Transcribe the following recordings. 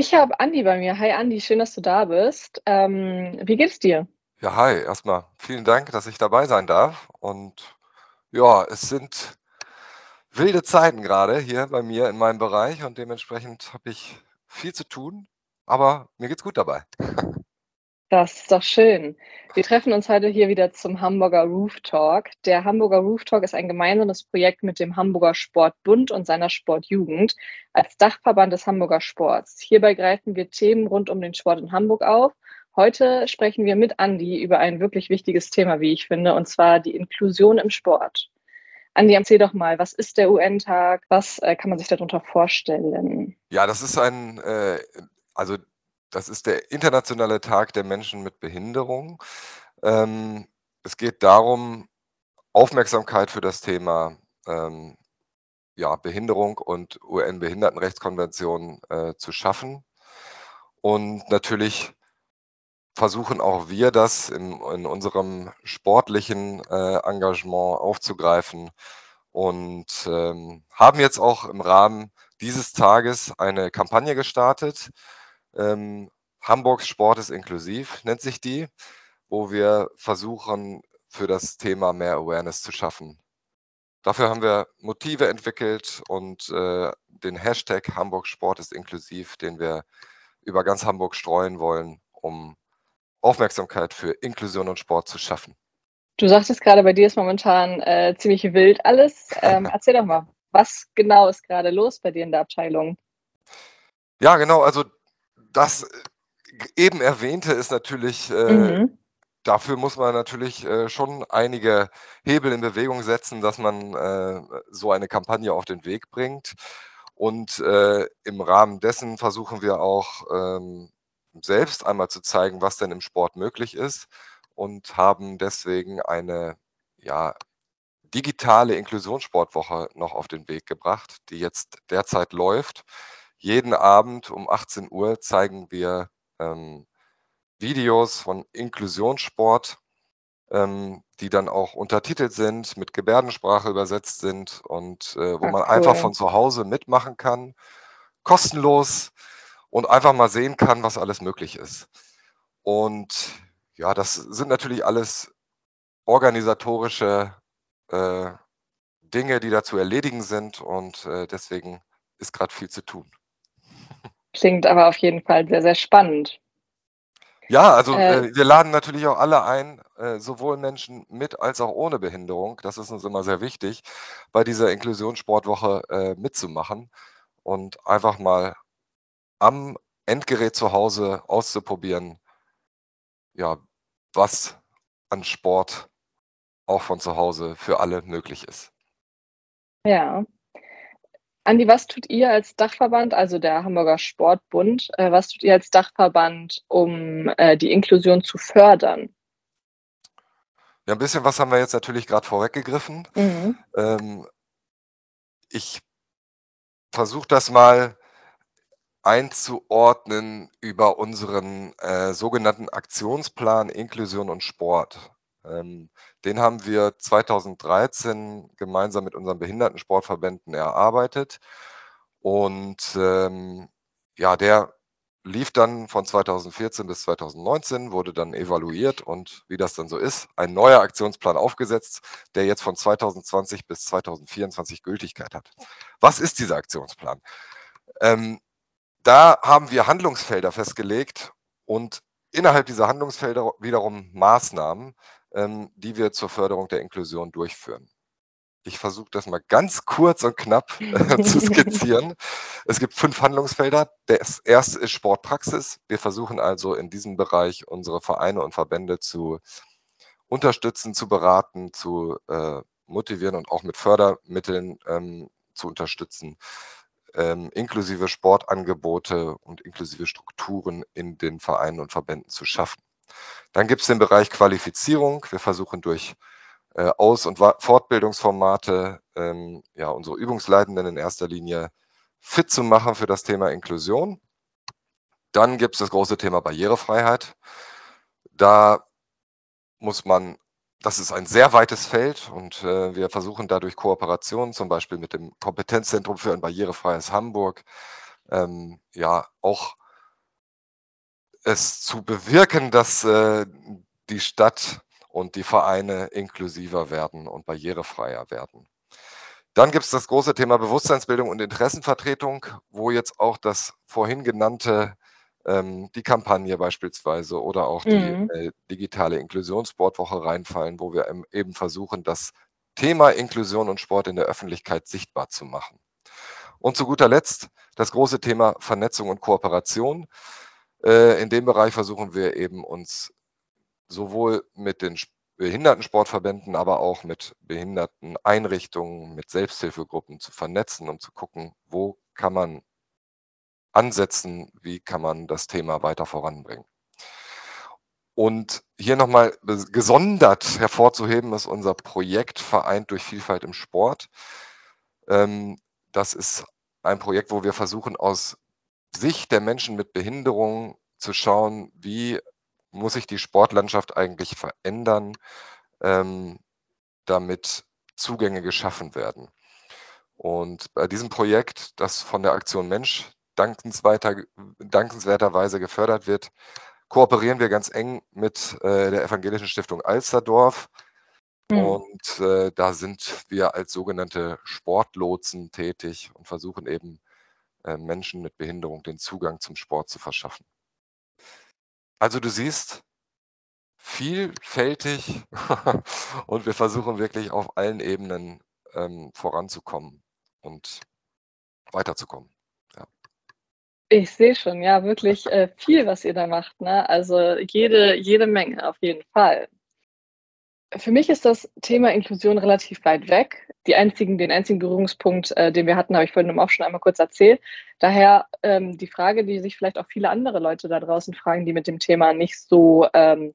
Ich habe Andi bei mir. Hi Andi, schön, dass du da bist. Ähm, wie geht's dir? Ja, hi. Erstmal vielen Dank, dass ich dabei sein darf. Und ja, es sind wilde Zeiten gerade hier bei mir in meinem Bereich und dementsprechend habe ich viel zu tun, aber mir geht's gut dabei. Das ist doch schön. Wir treffen uns heute hier wieder zum Hamburger Roof Talk. Der Hamburger Roof Talk ist ein gemeinsames Projekt mit dem Hamburger Sportbund und seiner Sportjugend als Dachverband des Hamburger Sports. Hierbei greifen wir Themen rund um den Sport in Hamburg auf. Heute sprechen wir mit Andi über ein wirklich wichtiges Thema, wie ich finde, und zwar die Inklusion im Sport. Andi, erzähl doch mal, was ist der UN-Tag? Was äh, kann man sich darunter vorstellen? Ja, das ist ein, äh, also das ist der Internationale Tag der Menschen mit Behinderung. Ähm, es geht darum, Aufmerksamkeit für das Thema ähm, ja, Behinderung und UN-Behindertenrechtskonvention äh, zu schaffen. Und natürlich versuchen auch wir das in, in unserem sportlichen äh, Engagement aufzugreifen und ähm, haben jetzt auch im Rahmen dieses Tages eine Kampagne gestartet, ähm, Hamburgs Sport ist inklusiv, nennt sich die, wo wir versuchen, für das Thema mehr Awareness zu schaffen. Dafür haben wir Motive entwickelt und äh, den Hashtag Hamburg Sport ist inklusiv, den wir über ganz Hamburg streuen wollen, um Aufmerksamkeit für Inklusion und Sport zu schaffen. Du sagtest gerade, bei dir ist momentan äh, ziemlich wild alles. Ähm, erzähl doch mal, was genau ist gerade los bei dir in der Abteilung? Ja, genau. Also das äh, eben erwähnte ist natürlich, äh, mhm. dafür muss man natürlich äh, schon einige Hebel in Bewegung setzen, dass man äh, so eine Kampagne auf den Weg bringt. Und äh, im Rahmen dessen versuchen wir auch ähm, selbst einmal zu zeigen, was denn im Sport möglich ist und haben deswegen eine ja, digitale Inklusionssportwoche noch auf den Weg gebracht, die jetzt derzeit läuft jeden Abend um 18 Uhr zeigen wir ähm, Videos von Inklusionssport, ähm, die dann auch untertitelt sind, mit Gebärdensprache übersetzt sind und äh, wo Ach, man cool. einfach von zu Hause mitmachen kann, kostenlos und einfach mal sehen kann, was alles möglich ist. Und ja, das sind natürlich alles organisatorische äh, Dinge, die da zu erledigen sind und äh, deswegen ist gerade viel zu tun. Klingt aber auf jeden Fall sehr, sehr spannend. Ja, also äh, äh, wir laden natürlich auch alle ein, äh, sowohl Menschen mit als auch ohne Behinderung, das ist uns immer sehr wichtig, bei dieser Inklusionssportwoche äh, mitzumachen und einfach mal am Endgerät zu Hause auszuprobieren, ja, was an Sport auch von zu Hause für alle möglich ist. Ja, Andi, was tut ihr als Dachverband, also der Hamburger Sportbund, äh, was tut ihr als Dachverband, um äh, die Inklusion zu fördern? Ja, ein bisschen was haben wir jetzt natürlich gerade vorweggegriffen. Mhm. Ähm, ich versuche das mal einzuordnen über unseren äh, sogenannten Aktionsplan Inklusion und Sport. Ähm, den haben wir 2013 gemeinsam mit unseren Behindertensportverbänden erarbeitet. Und ähm, ja, der lief dann von 2014 bis 2019, wurde dann evaluiert und wie das dann so ist, ein neuer Aktionsplan aufgesetzt, der jetzt von 2020 bis 2024 Gültigkeit hat. Was ist dieser Aktionsplan? Ähm, da haben wir Handlungsfelder festgelegt und innerhalb dieser Handlungsfelder wiederum Maßnahmen, ähm, die wir zur Förderung der Inklusion durchführen. Ich versuche das mal ganz kurz und knapp äh, zu skizzieren. Es gibt fünf Handlungsfelder. Das erste ist Sportpraxis. Wir versuchen also in diesem Bereich unsere Vereine und Verbände zu unterstützen, zu beraten, zu äh, motivieren und auch mit Fördermitteln ähm, zu unterstützen, ähm, inklusive Sportangebote und inklusive Strukturen in den Vereinen und Verbänden zu schaffen. Dann gibt es den Bereich Qualifizierung. Wir versuchen durch äh, Aus- und Fortbildungsformate ähm, ja, unsere Übungsleitenden in erster Linie fit zu machen für das Thema Inklusion. Dann gibt es das große Thema Barrierefreiheit. Da muss man, das ist ein sehr weites Feld und äh, wir versuchen dadurch Kooperationen, zum Beispiel mit dem Kompetenzzentrum für ein barrierefreies Hamburg, ähm, ja auch es zu bewirken, dass äh, die Stadt und die Vereine inklusiver werden und barrierefreier werden. Dann gibt es das große Thema Bewusstseinsbildung und Interessenvertretung, wo jetzt auch das vorhin genannte, ähm, die Kampagne beispielsweise oder auch die Mhm. äh, digitale Inklusionssportwoche reinfallen, wo wir eben versuchen, das Thema Inklusion und Sport in der Öffentlichkeit sichtbar zu machen. Und zu guter Letzt das große Thema Vernetzung und Kooperation. Äh, in dem Bereich versuchen wir eben uns sowohl mit den Behindertensportverbänden, aber auch mit Behinderteneinrichtungen, mit Selbsthilfegruppen zu vernetzen und zu gucken, wo kann man ansetzen, wie kann man das Thema weiter voranbringen. Und hier nochmal gesondert hervorzuheben ist unser Projekt Vereint durch Vielfalt im Sport. Ähm, das ist ein Projekt, wo wir versuchen, aus Sicht der Menschen mit Behinderung zu schauen, wie muss sich die Sportlandschaft eigentlich verändern, ähm, damit Zugänge geschaffen werden. Und bei diesem Projekt, das von der Aktion Mensch dankenswerterweise gefördert wird, kooperieren wir ganz eng mit äh, der Evangelischen Stiftung Alsterdorf. Mhm. Und äh, da sind wir als sogenannte Sportlotsen tätig und versuchen eben Menschen mit Behinderung den Zugang zum Sport zu verschaffen. Also du siehst, vielfältig und wir versuchen wirklich auf allen Ebenen ähm, voranzukommen und weiterzukommen. Ja. Ich sehe schon, ja, wirklich äh, viel, was ihr da macht. Ne? Also jede, jede Menge auf jeden Fall. Für mich ist das Thema Inklusion relativ weit weg. Die einzigen, den einzigen Berührungspunkt, äh, den wir hatten, habe ich vorhin auch schon einmal kurz erzählt. Daher ähm, die Frage, die sich vielleicht auch viele andere Leute da draußen fragen, die mit dem Thema nicht so ähm,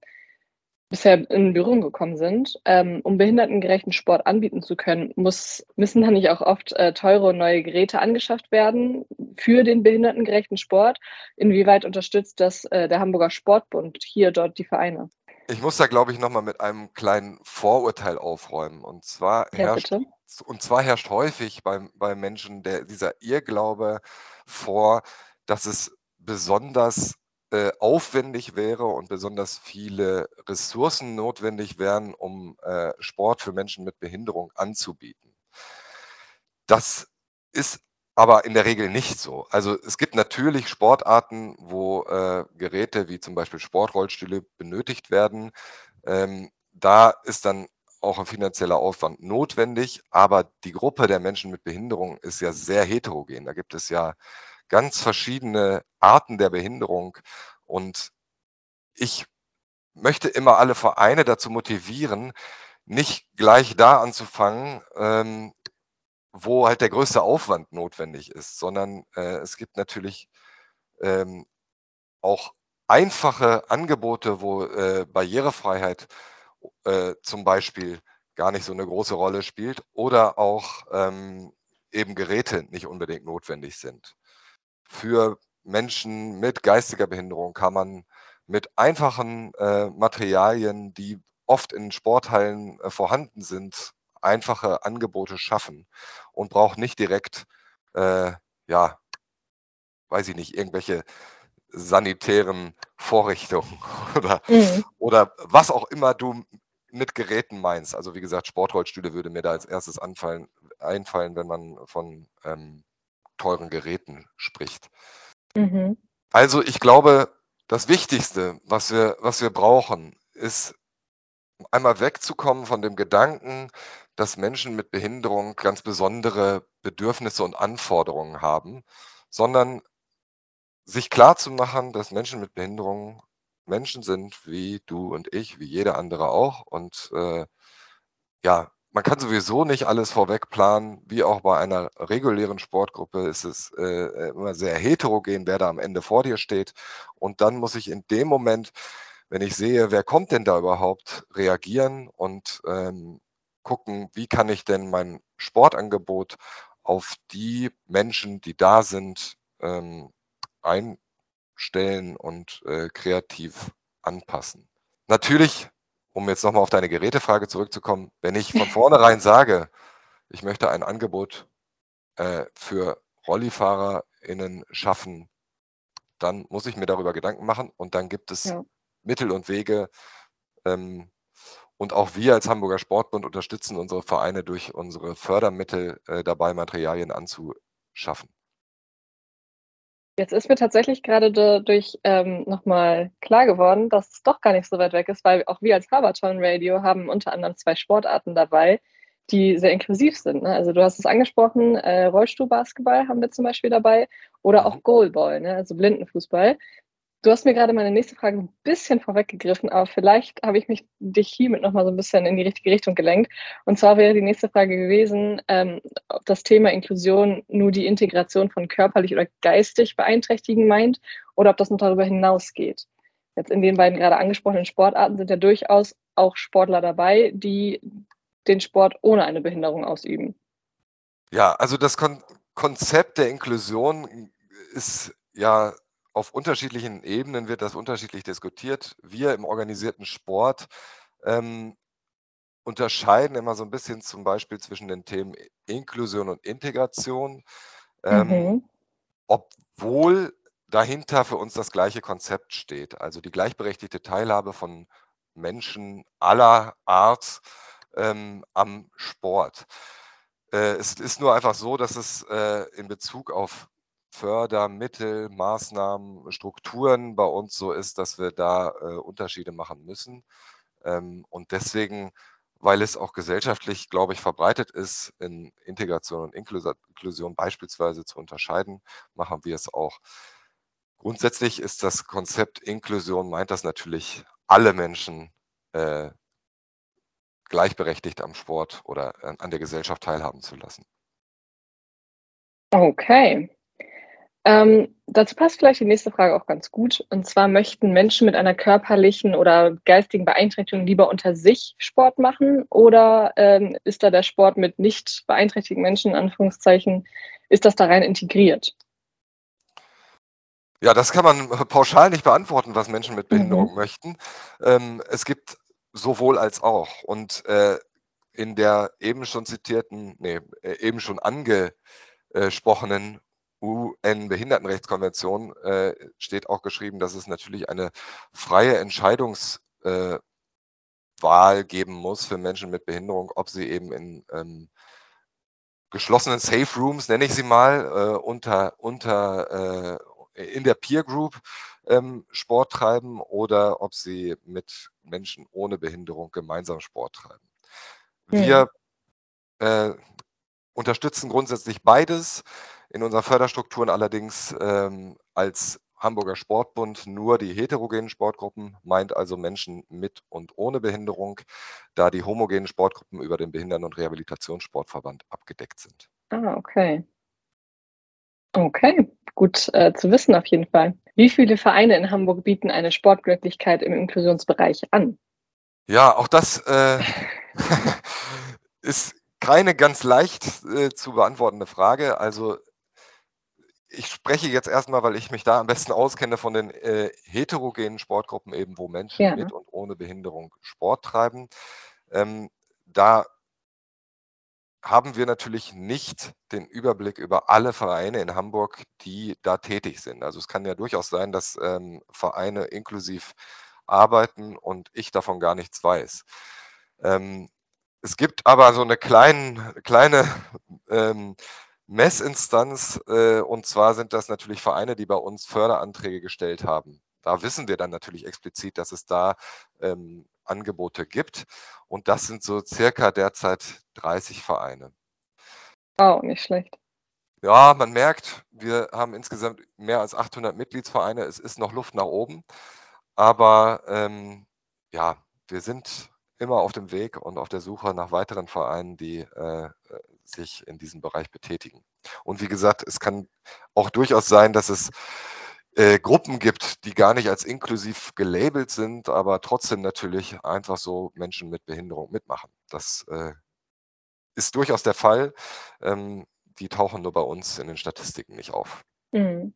bisher in Berührung gekommen sind. Ähm, um behindertengerechten Sport anbieten zu können, muss, müssen dann nicht auch oft äh, teure neue Geräte angeschafft werden für den behindertengerechten Sport? Inwieweit unterstützt das äh, der Hamburger Sportbund hier dort die Vereine? Ich muss da, glaube ich, nochmal mit einem kleinen Vorurteil aufräumen. Und zwar Ja, herrscht, bitte. und zwar herrscht häufig bei, bei Menschen der, dieser Irrglaube vor, dass es besonders äh, aufwendig wäre und besonders viele Ressourcen notwendig wären, um äh, Sport für Menschen mit Behinderung anzubieten. Das ist aber in der Regel nicht so. Also es gibt natürlich Sportarten, wo äh, Geräte wie zum Beispiel Sportrollstühle benötigt werden. Ähm, da ist dann auch ein finanzieller Aufwand notwendig, aber die Gruppe der Menschen mit Behinderung ist ja sehr heterogen. Da gibt es ja ganz verschiedene Arten der Behinderung und ich möchte immer alle Vereine dazu motivieren, nicht gleich da anzufangen, ähm, wo halt der größte Aufwand notwendig ist, sondern äh, es gibt natürlich ähm, auch einfache Angebote, wo äh, Barrierefreiheit äh, zum Beispiel gar nicht so eine große Rolle spielt oder auch ähm, eben Geräte nicht unbedingt notwendig sind. Für Menschen mit geistiger Behinderung kann man mit einfachen äh, Materialien, die oft in Sporthallen äh, vorhanden sind, einfache Angebote schaffen und braucht nicht direkt, äh, ja, weiß ich nicht, irgendwelche sanitären Vorrichtungen oder, Mhm. oder was auch immer du mit Geräten meinst. Also wie gesagt, Sportrollstühle würde mir da als erstes anfallen, einfallen, wenn man von ähm, teuren Geräten spricht. Mhm. Also ich glaube, das Wichtigste, was wir, was wir brauchen, ist einmal wegzukommen von dem Gedanken, dass Menschen mit Behinderung ganz besondere Bedürfnisse und Anforderungen haben, sondern sich klarzumachen, dass Menschen mit Behinderung Menschen sind wie du und ich, wie jeder andere auch. Und äh, ja, man kann sowieso nicht alles vorweg planen, wie auch bei einer regulären Sportgruppe ist es äh, immer sehr heterogen, wer da am Ende vor dir steht. Und dann muss ich in dem Moment, wenn ich sehe, wer kommt denn da überhaupt, reagieren und ähm, gucken, wie kann ich denn mein Sportangebot auf die Menschen, die da sind, ähm, einstellen und äh, kreativ anpassen. Natürlich, um jetzt nochmal auf deine Gerätefrage zurückzukommen, wenn ich von vornherein sage, ich möchte ein Angebot äh, für RollifahrerInnen schaffen, dann muss ich mir darüber Gedanken machen und dann gibt es ja. Mittel und Wege. Ähm, und auch wir als Hamburger Sportbund unterstützen unsere Vereine durch unsere Fördermittel äh, dabei, Materialien anzuschaffen. Jetzt ist mir tatsächlich gerade dadurch ähm, nochmal klar geworden, dass es doch gar nicht so weit weg ist, weil auch wir als Haberton Radio haben unter anderem zwei Sportarten dabei, die sehr inklusiv sind. Ne? Also du hast es angesprochen, äh, Rollstuhlbasketball haben wir zum Beispiel dabei oder auch Goalball, ne? also Blindenfußball. Du hast mir gerade meine nächste Frage ein bisschen vorweggegriffen, aber vielleicht habe ich mich dich hiermit nochmal so ein bisschen in die richtige Richtung gelenkt. Und zwar wäre die nächste Frage gewesen, ähm, ob das Thema Inklusion nur die Integration von körperlich oder geistig Beeinträchtigen meint oder ob das noch darüber hinausgeht. Jetzt in den beiden gerade angesprochenen Sportarten sind ja durchaus auch Sportler dabei, die den Sport ohne eine Behinderung ausüben. Ja, also das Kon Konzept der Inklusion ist ja auf unterschiedlichen Ebenen wird das unterschiedlich diskutiert. Wir im organisierten Sport ähm, unterscheiden immer so ein bisschen zum Beispiel zwischen den Themen Inklusion und Integration, ähm, mhm. obwohl dahinter für uns das gleiche Konzept steht, also die gleichberechtigte Teilhabe von Menschen aller Art ähm, am Sport. Äh, es ist nur einfach so, dass es äh, in Bezug auf Fördermittel, Maßnahmen, Strukturen bei uns so ist, dass wir da äh, Unterschiede machen müssen. Ähm, und deswegen, weil es auch gesellschaftlich, glaube ich, verbreitet ist, in Integration und Inklusion beispielsweise zu unterscheiden, machen wir es auch. Grundsätzlich ist das Konzept Inklusion, meint das natürlich alle Menschen äh, gleichberechtigt am Sport oder an der Gesellschaft teilhaben zu lassen. Okay, ähm, dazu passt vielleicht die nächste Frage auch ganz gut. Und zwar möchten Menschen mit einer körperlichen oder geistigen Beeinträchtigung lieber unter sich Sport machen oder ähm, ist da der Sport mit nicht beeinträchtigten Menschen, in Anführungszeichen, ist das da rein integriert? Ja, das kann man pauschal nicht beantworten, was Menschen mit Behinderung mhm. möchten. Ähm, es gibt sowohl als auch. Und äh, in der eben schon zitierten, nee, äh, eben schon angesprochenen UN-Behindertenrechtskonvention äh, steht auch geschrieben, dass es natürlich eine freie Entscheidungswahl äh, geben muss für Menschen mit Behinderung, ob sie eben in ähm, geschlossenen Safe Rooms, nenne ich sie mal, äh, unter, unter äh, in der Peer Group ähm, Sport treiben oder ob sie mit Menschen ohne Behinderung gemeinsam Sport treiben. Wir hm. unterstützen grundsätzlich beides. In unseren Förderstrukturen allerdings ähm, als Hamburger Sportbund nur die heterogenen Sportgruppen, meint also Menschen mit und ohne Behinderung, da die homogenen Sportgruppen über den Behinderten- und Rehabilitationssportverband abgedeckt sind. Ah, okay. Okay, gut äh, zu wissen auf jeden Fall. Wie viele Vereine in Hamburg bieten eine Sportmöglichkeit im Inklusionsbereich an? Ja, auch das äh, ist keine ganz leicht äh, zu beantwortende Frage. Also ich spreche jetzt erstmal, weil ich mich da am besten auskenne, von den äh, heterogenen Sportgruppen eben, wo Menschen ja. mit und ohne Behinderung Sport treiben. Ähm, da haben wir natürlich nicht den Überblick über alle Vereine in Hamburg, die da tätig sind. Also es kann ja durchaus sein, dass ähm, Vereine inklusiv arbeiten und ich davon gar nichts weiß. Ähm, es gibt aber so eine klein, kleine ähm, Messinstanz, äh, und zwar sind das natürlich Vereine, die bei uns Förderanträge gestellt haben. Da wissen wir dann natürlich explizit, dass es da ähm, Angebote gibt. Und das sind so circa derzeit 30 Vereine. Oh, nicht schlecht. Ja, man merkt, wir haben insgesamt mehr als 800 Mitgliedsvereine. Es ist noch Luft nach oben. Aber ähm, ja, wir sind immer auf dem Weg und auf der Suche nach weiteren Vereinen, die äh, sich in diesem Bereich betätigen. Und wie gesagt, es kann auch durchaus sein, dass es äh, Gruppen gibt, die gar nicht als inklusiv gelabelt sind, aber trotzdem natürlich einfach so Menschen mit Behinderung mitmachen. Das äh, ist durchaus der Fall. Ähm, die tauchen nur bei uns in den Statistiken nicht auf. Mhm.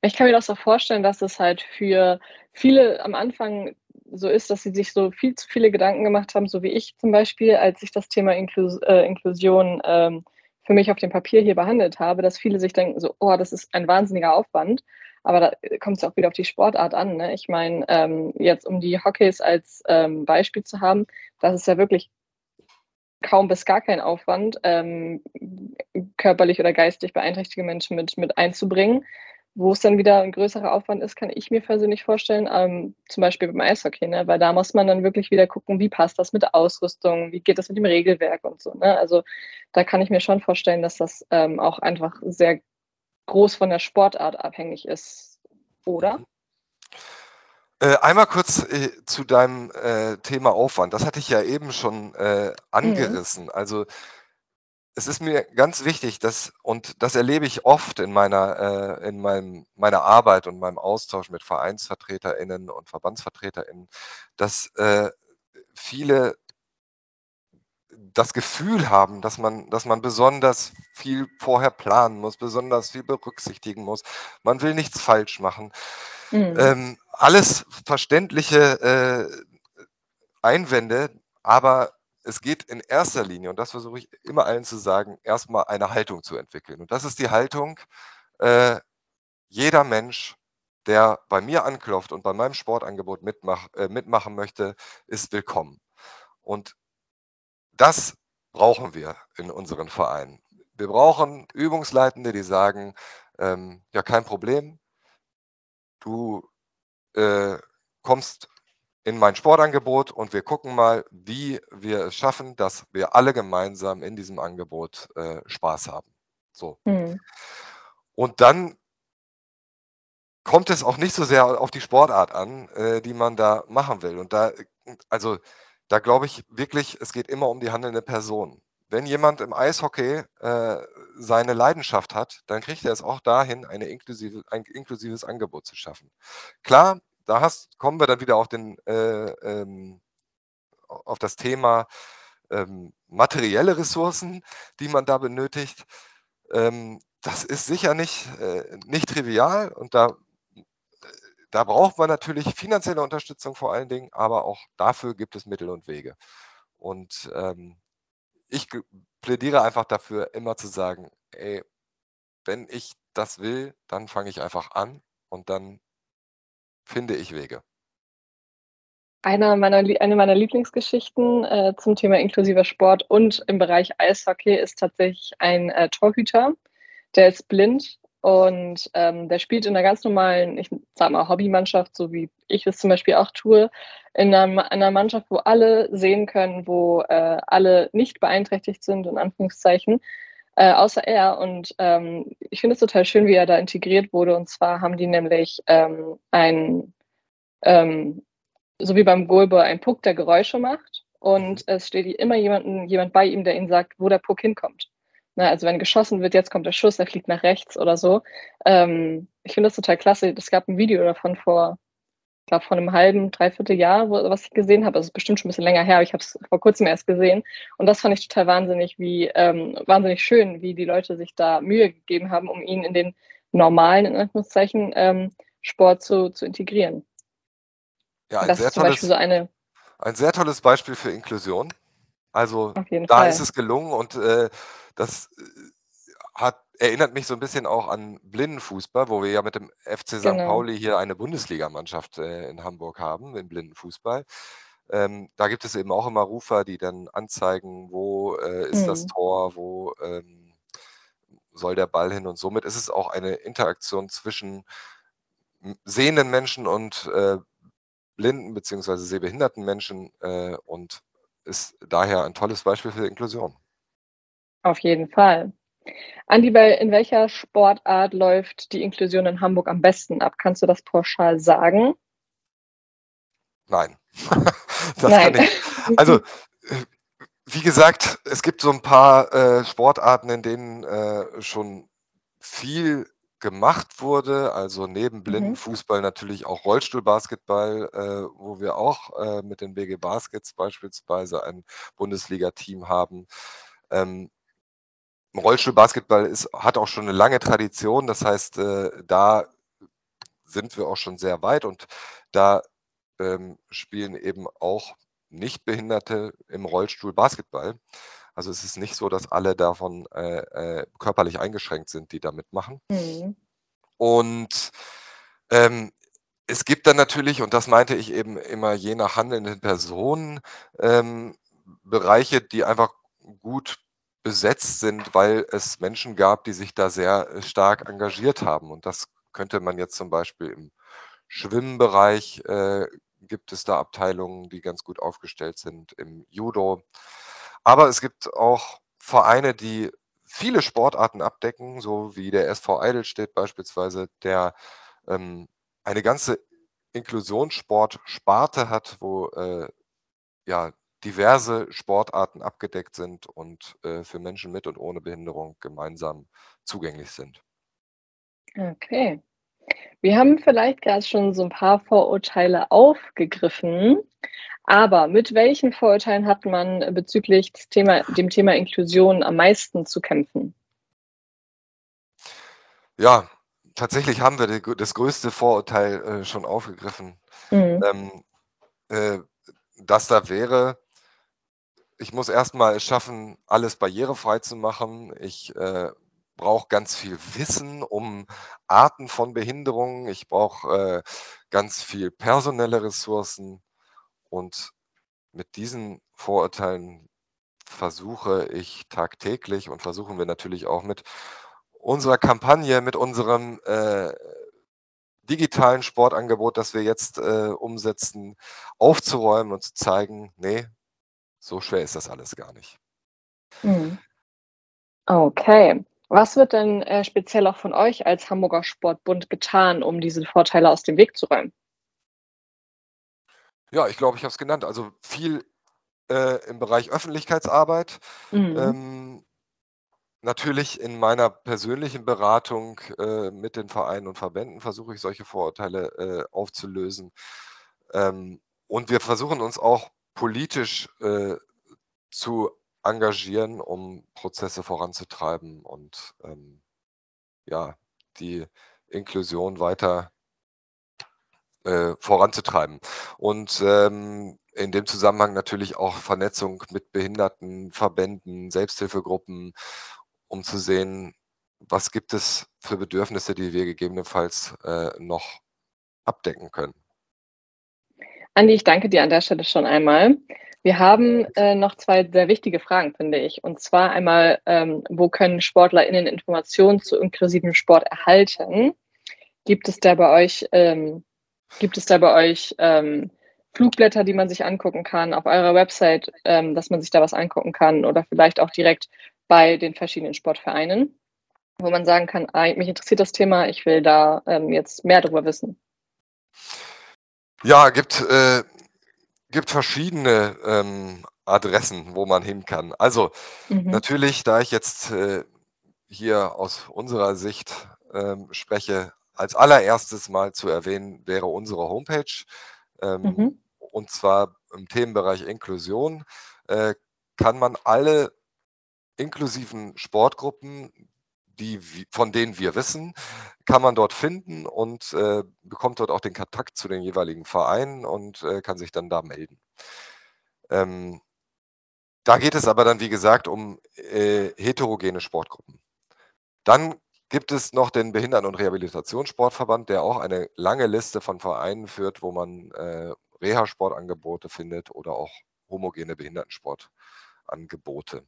Ich kann mir das so vorstellen, dass es halt für viele am Anfang so ist, dass sie sich so viel zu viele Gedanken gemacht haben, so wie ich zum Beispiel, als ich das Thema Inklus äh, Inklusion ähm, für mich auf dem Papier hier behandelt habe, dass viele sich denken, so, oh, das ist ein wahnsinniger Aufwand. Aber da kommt es auch wieder auf die Sportart an. Ne? Ich meine, ähm, jetzt um die Hockeys als ähm, Beispiel zu haben, das ist ja wirklich kaum bis gar kein Aufwand, ähm, körperlich oder geistig beeinträchtigte Menschen mit, mit einzubringen. Wo es dann wieder ein größerer Aufwand ist, kann ich mir persönlich vorstellen, ähm, zum Beispiel beim Eishockey, ne? weil da muss man dann wirklich wieder gucken, wie passt das mit Ausrüstung, wie geht das mit dem Regelwerk und so. Ne? Also da kann ich mir schon vorstellen, dass das ähm, auch einfach sehr groß von der Sportart abhängig ist, oder? Äh, einmal kurz äh, zu deinem äh, Thema Aufwand. Das hatte ich ja eben schon äh, mhm. angerissen. Mhm. Also es ist mir ganz wichtig, dass, und das erlebe ich oft in meiner, äh, in meinem, meiner Arbeit und meinem Austausch mit VereinsvertreterInnen und VerbandsvertreterInnen, dass äh, viele das Gefühl haben, dass man, dass man besonders viel vorher planen muss, besonders viel berücksichtigen muss. Man will nichts falsch machen. Mhm. Ähm, alles verständliche äh, Einwände, aber es geht in erster Linie, und das versuche ich immer allen zu sagen, erstmal eine Haltung zu entwickeln. Und das ist die Haltung, äh, jeder Mensch, der bei mir anklopft und bei meinem Sportangebot mitmach, äh, mitmachen möchte, ist willkommen. Und das brauchen wir in unseren Vereinen. Wir brauchen Übungsleitende, die sagen, ähm, ja, kein Problem, du äh, kommst in mein Sportangebot und wir gucken mal, wie wir es schaffen, dass wir alle gemeinsam in diesem Angebot äh, Spaß haben. So. Mhm. Und dann kommt es auch nicht so sehr auf die Sportart an, äh, die man da machen will. Und da, also, da glaube ich wirklich, es geht immer um die handelnde Person. Wenn jemand im Eishockey äh, seine Leidenschaft hat, dann kriegt er es auch dahin, eine inklusive, ein inklusives Angebot zu schaffen. Klar, da hast, kommen wir dann wieder auf, den, äh, ähm, auf das Thema ähm, materielle Ressourcen, die man da benötigt. Ähm, das ist sicher nicht, äh, nicht trivial und da, da braucht man natürlich finanzielle Unterstützung vor allen Dingen, aber auch dafür gibt es Mittel und Wege. Und ähm, ich plädiere einfach dafür, immer zu sagen, ey, wenn ich das will, dann fange ich einfach an und dann finde ich Wege. Eine meiner, eine meiner Lieblingsgeschichten äh, zum Thema inklusiver Sport und im Bereich Eishockey ist tatsächlich ein äh, Torhüter, der ist blind und ähm, der spielt in einer ganz normalen, ich sag mal, Hobbymannschaft, so wie ich es zum Beispiel auch tue, in einer, einer Mannschaft, wo alle sehen können, wo äh, alle nicht beeinträchtigt sind, in Anführungszeichen, äh, außer er. Und ähm, ich finde es total schön, wie er da integriert wurde. Und zwar haben die nämlich ähm, ein, ähm, so wie beim Goalball, ein Puck, der Geräusche macht. Und es steht immer jemanden, jemand bei ihm, der ihm sagt, wo der Puck hinkommt. Na, also wenn geschossen wird, jetzt kommt der Schuss, er fliegt nach rechts oder so. Ähm, ich finde das total klasse. Es gab ein Video davon vor glaube, vor einem halben, dreiviertel Jahr, wo, was ich gesehen habe. Also ist bestimmt schon ein bisschen länger her, aber ich habe es vor kurzem erst gesehen. Und das fand ich total wahnsinnig, wie ähm, wahnsinnig schön, wie die Leute sich da Mühe gegeben haben, um ihn in den normalen, in Anführungszeichen, ähm, Sport zu, zu integrieren. Ja, ein das sehr ist zum tolles, Beispiel so eine. Ein sehr tolles Beispiel für Inklusion. Also da Fall. ist es gelungen und äh, das äh, hat erinnert mich so ein bisschen auch an Blindenfußball, wo wir ja mit dem FC St. Genau. Pauli hier eine Bundesligamannschaft äh, in Hamburg haben, im Blindenfußball. Ähm, da gibt es eben auch immer Rufer, die dann anzeigen, wo äh, ist mhm. das Tor, wo ähm, soll der Ball hin und somit ist es auch eine Interaktion zwischen sehenden Menschen und äh, blinden bzw. sehbehinderten Menschen äh, und ist daher ein tolles Beispiel für Inklusion. Auf jeden Fall. Andi, in welcher Sportart läuft die Inklusion in Hamburg am besten ab? Kannst du das pauschal sagen? Nein. Nein. Also, äh, wie gesagt, es gibt so ein paar äh, Sportarten, in denen äh, schon viel gemacht wurde. Also neben mhm. Blindenfußball natürlich auch Rollstuhlbasketball, äh, wo wir auch äh, mit den BG Baskets beispielsweise ein Bundesliga-Team haben. Ähm, Rollstuhlbasketball ist, hat auch schon eine lange Tradition. Das heißt, äh, da sind wir auch schon sehr weit und da ähm, spielen eben auch Nichtbehinderte im Rollstuhl Basketball. Also es ist nicht so, dass alle davon äh, äh, körperlich eingeschränkt sind, die da mitmachen. Mhm. Und Ähm, es gibt dann natürlich, und das meinte ich eben immer je nach handelnden Personen, ähm, Bereiche, die einfach gut besetzt sind, weil es Menschen gab, die sich da sehr äh, stark engagiert haben. Und das könnte man jetzt zum Beispiel im Schwimmbereich äh, gibt es da Abteilungen, die ganz gut aufgestellt sind, im Judo. Aber es gibt auch Vereine, die viele Sportarten abdecken, so wie der SV Eidelstedt beispielsweise, der ähm, eine ganze Inklusionssport-Sparte hat, wo äh, ja diverse Sportarten abgedeckt sind und äh, für Menschen mit und ohne Behinderung gemeinsam zugänglich sind. Okay. Wir haben vielleicht gerade schon so ein paar Vorurteile aufgegriffen, aber mit welchen Vorurteilen hat man bezüglich Thema, dem Thema Inklusion am meisten zu kämpfen? Ja, tatsächlich haben wir die, das größte Vorurteil äh, schon aufgegriffen. Mhm. Ähm, äh, das da wäre, ich muss erstmal schaffen, alles barrierefrei zu machen. Ich äh, brauche ganz viel Wissen um Arten von Behinderungen. Ich brauche äh, ganz viel personelle Ressourcen. Und mit diesen Vorurteilen versuche ich tagtäglich und versuchen wir natürlich auch mit unserer Kampagne, mit unserem äh, digitalen Sportangebot, das wir jetzt äh, umsetzen, aufzuräumen und zu zeigen, nee, so schwer ist das alles gar nicht. Hm. Okay. Was wird denn äh, speziell auch von euch als Hamburger Sportbund getan, um diese Vorteile aus dem Weg zu räumen? Ja, ich glaube, ich habe es genannt. Also viel äh, im Bereich Öffentlichkeitsarbeit. Mhm. Ähm, natürlich in meiner persönlichen Beratung äh, mit den Vereinen und Verbänden versuche ich solche Vorurteile äh, aufzulösen. Ähm, und wir versuchen uns auch politisch äh, zu engagieren, um Prozesse voranzutreiben und ähm, ja, die Inklusion weiter äh, voranzutreiben. Und ähm, in dem Zusammenhang natürlich auch Vernetzung mit Behinderten, Verbänden, Selbsthilfegruppen, um zu sehen, was gibt es für Bedürfnisse, die wir gegebenenfalls äh, noch abdecken können. Andi, ich danke dir an der Stelle schon einmal. Wir haben äh, noch zwei sehr wichtige Fragen, finde ich. Und zwar einmal, ähm, wo können SportlerInnen Informationen zu inklusivem Sport erhalten? Gibt es da bei euch, ähm, gibt es da bei euch ähm, Flugblätter, die man sich angucken kann auf eurer Website, ähm, dass man sich da was angucken kann oder vielleicht auch direkt bei den verschiedenen Sportvereinen, wo man sagen kann, ah, mich interessiert das Thema, ich will da ähm, jetzt mehr darüber wissen? Ja, gibt äh, gibt verschiedene ähm, Adressen, wo man hin kann. Also mhm. natürlich, da ich jetzt äh, hier aus unserer Sicht ähm, spreche, als allererstes mal zu erwähnen wäre unsere Homepage. Ähm, mhm. Und zwar im Themenbereich Inklusion äh, kann man alle inklusiven Sportgruppen, die, von denen wir wissen, kann man dort finden und äh, bekommt dort auch den Kontakt zu den jeweiligen Vereinen und äh, kann sich dann da melden. Ähm, da geht es aber dann, wie gesagt, um äh, heterogene Sportgruppen. Dann gibt es noch den Behinderten- und Rehabilitationssportverband, der auch eine lange Liste von Vereinen führt, wo man äh, Reha-Sportangebote findet oder auch homogene Behindertensportangebote.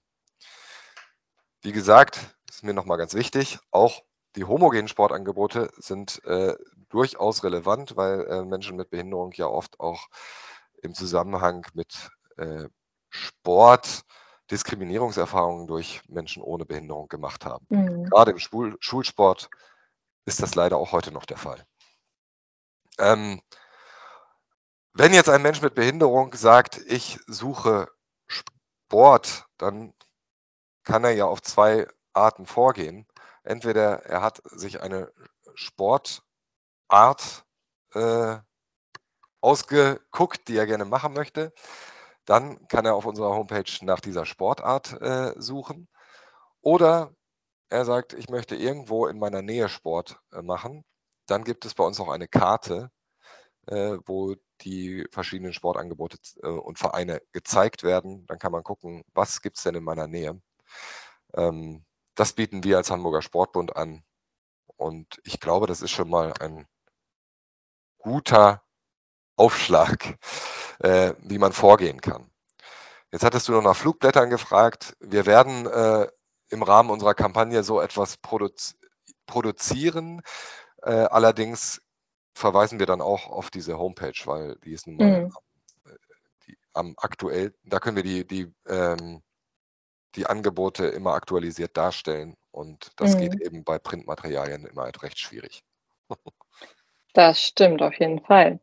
Wie gesagt, ist mir nochmal ganz wichtig, auch die homogenen Sportangebote sind äh, durchaus relevant, weil äh, Menschen mit Behinderung ja oft auch im Zusammenhang mit äh, Sport Diskriminierungserfahrungen durch Menschen ohne Behinderung gemacht haben. Mhm. Gerade im Schul Schulsport ist das leider auch heute noch der Fall. Ähm, wenn jetzt ein Mensch mit Behinderung sagt, ich suche Sport, dann kann er ja auf zwei Arten vorgehen. Entweder er hat sich eine Sportart äh, ausgeguckt, die er gerne machen möchte. Dann kann er auf unserer Homepage nach dieser Sportart äh, suchen. Oder er sagt, ich möchte irgendwo in meiner Nähe Sport äh, machen. Dann gibt es bei uns auch eine Karte, äh, wo die verschiedenen Sportangebote äh, und Vereine gezeigt werden. Dann kann man gucken, was gibt es denn in meiner Nähe. Ähm, das bieten wir als Hamburger Sportbund an. Und ich glaube, das ist schon mal ein guter Aufschlag, äh, wie man vorgehen kann. Jetzt hattest du noch nach Flugblättern gefragt. Wir werden äh, im Rahmen unserer Kampagne so etwas produz produzieren. Äh, allerdings verweisen wir dann auch auf diese Homepage, weil die ist nun mal mhm. die, am aktuell, da können wir die, die, ähm, die Angebote immer aktualisiert darstellen und das mhm. geht eben bei Printmaterialien immer halt recht schwierig. das stimmt auf jeden Fall.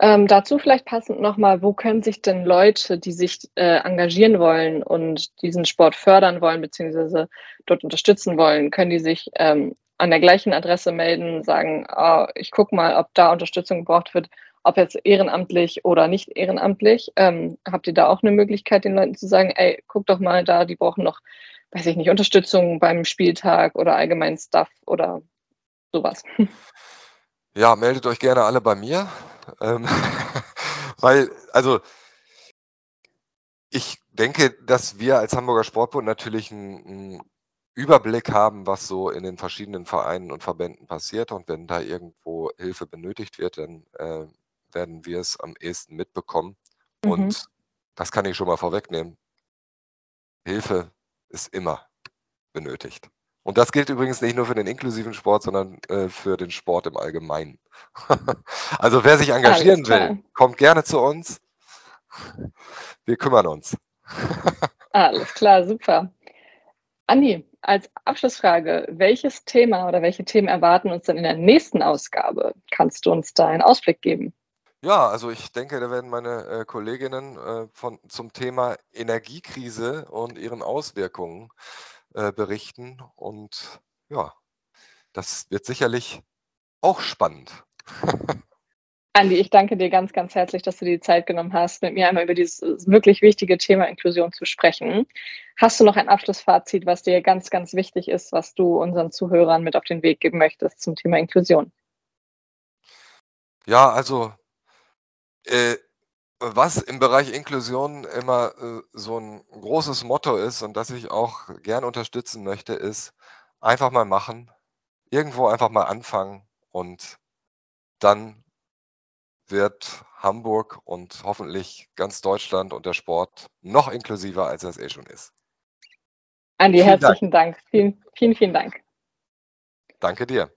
Ähm, dazu vielleicht passend nochmal, wo können sich denn Leute, die sich äh, engagieren wollen und diesen Sport fördern wollen, beziehungsweise dort unterstützen wollen, können die sich ähm, an der gleichen Adresse melden, sagen, oh, ich gucke mal, ob da Unterstützung gebraucht wird, ob jetzt ehrenamtlich oder nicht ehrenamtlich. Ähm, habt ihr da auch eine Möglichkeit, den Leuten zu sagen, ey, guck doch mal da, die brauchen noch, weiß ich nicht, Unterstützung beim Spieltag oder allgemein Stuff oder sowas? Ja, meldet euch gerne alle bei mir. Ähm, weil, also, ich denke, dass wir als Hamburger Sportbund natürlich einen, Überblick haben, was so in den verschiedenen Vereinen und Verbänden passiert. Und wenn da irgendwo Hilfe benötigt wird, dann äh, werden wir es am ehesten mitbekommen. Mhm. Und das kann ich schon mal vorwegnehmen. Hilfe ist immer benötigt. Und das gilt übrigens nicht nur für den inklusiven Sport, sondern äh, für den Sport im Allgemeinen. also wer sich engagieren will, kommt gerne zu uns. Wir kümmern uns. Alles klar, super. Andi, als Abschlussfrage, welches Thema oder welche Themen erwarten uns dann in der nächsten Ausgabe? Kannst du uns da einen Ausblick geben? Ja, also ich denke, da werden meine äh, Kolleginnen äh, von, zum Thema Energiekrise und ihren Auswirkungen äh, berichten. Und ja, das wird sicherlich auch spannend. Andi, ich danke dir ganz, ganz herzlich, dass du dir die Zeit genommen hast, mit mir einmal über dieses wirklich wichtige Thema Inklusion zu sprechen. Hast du noch ein Abschlussfazit, was dir ganz, ganz wichtig ist, was du unseren Zuhörern mit auf den Weg geben möchtest zum Thema Inklusion? Ja, also äh, was im Bereich Inklusion immer äh, so ein großes Motto ist und das ich auch gern unterstützen möchte, ist einfach mal machen, irgendwo einfach mal anfangen und dann wird Hamburg und hoffentlich ganz Deutschland und der Sport noch inklusiver, als es eh schon ist. Andi, vielen herzlichen Dank. Dank. Vielen, vielen, vielen Dank. Danke dir.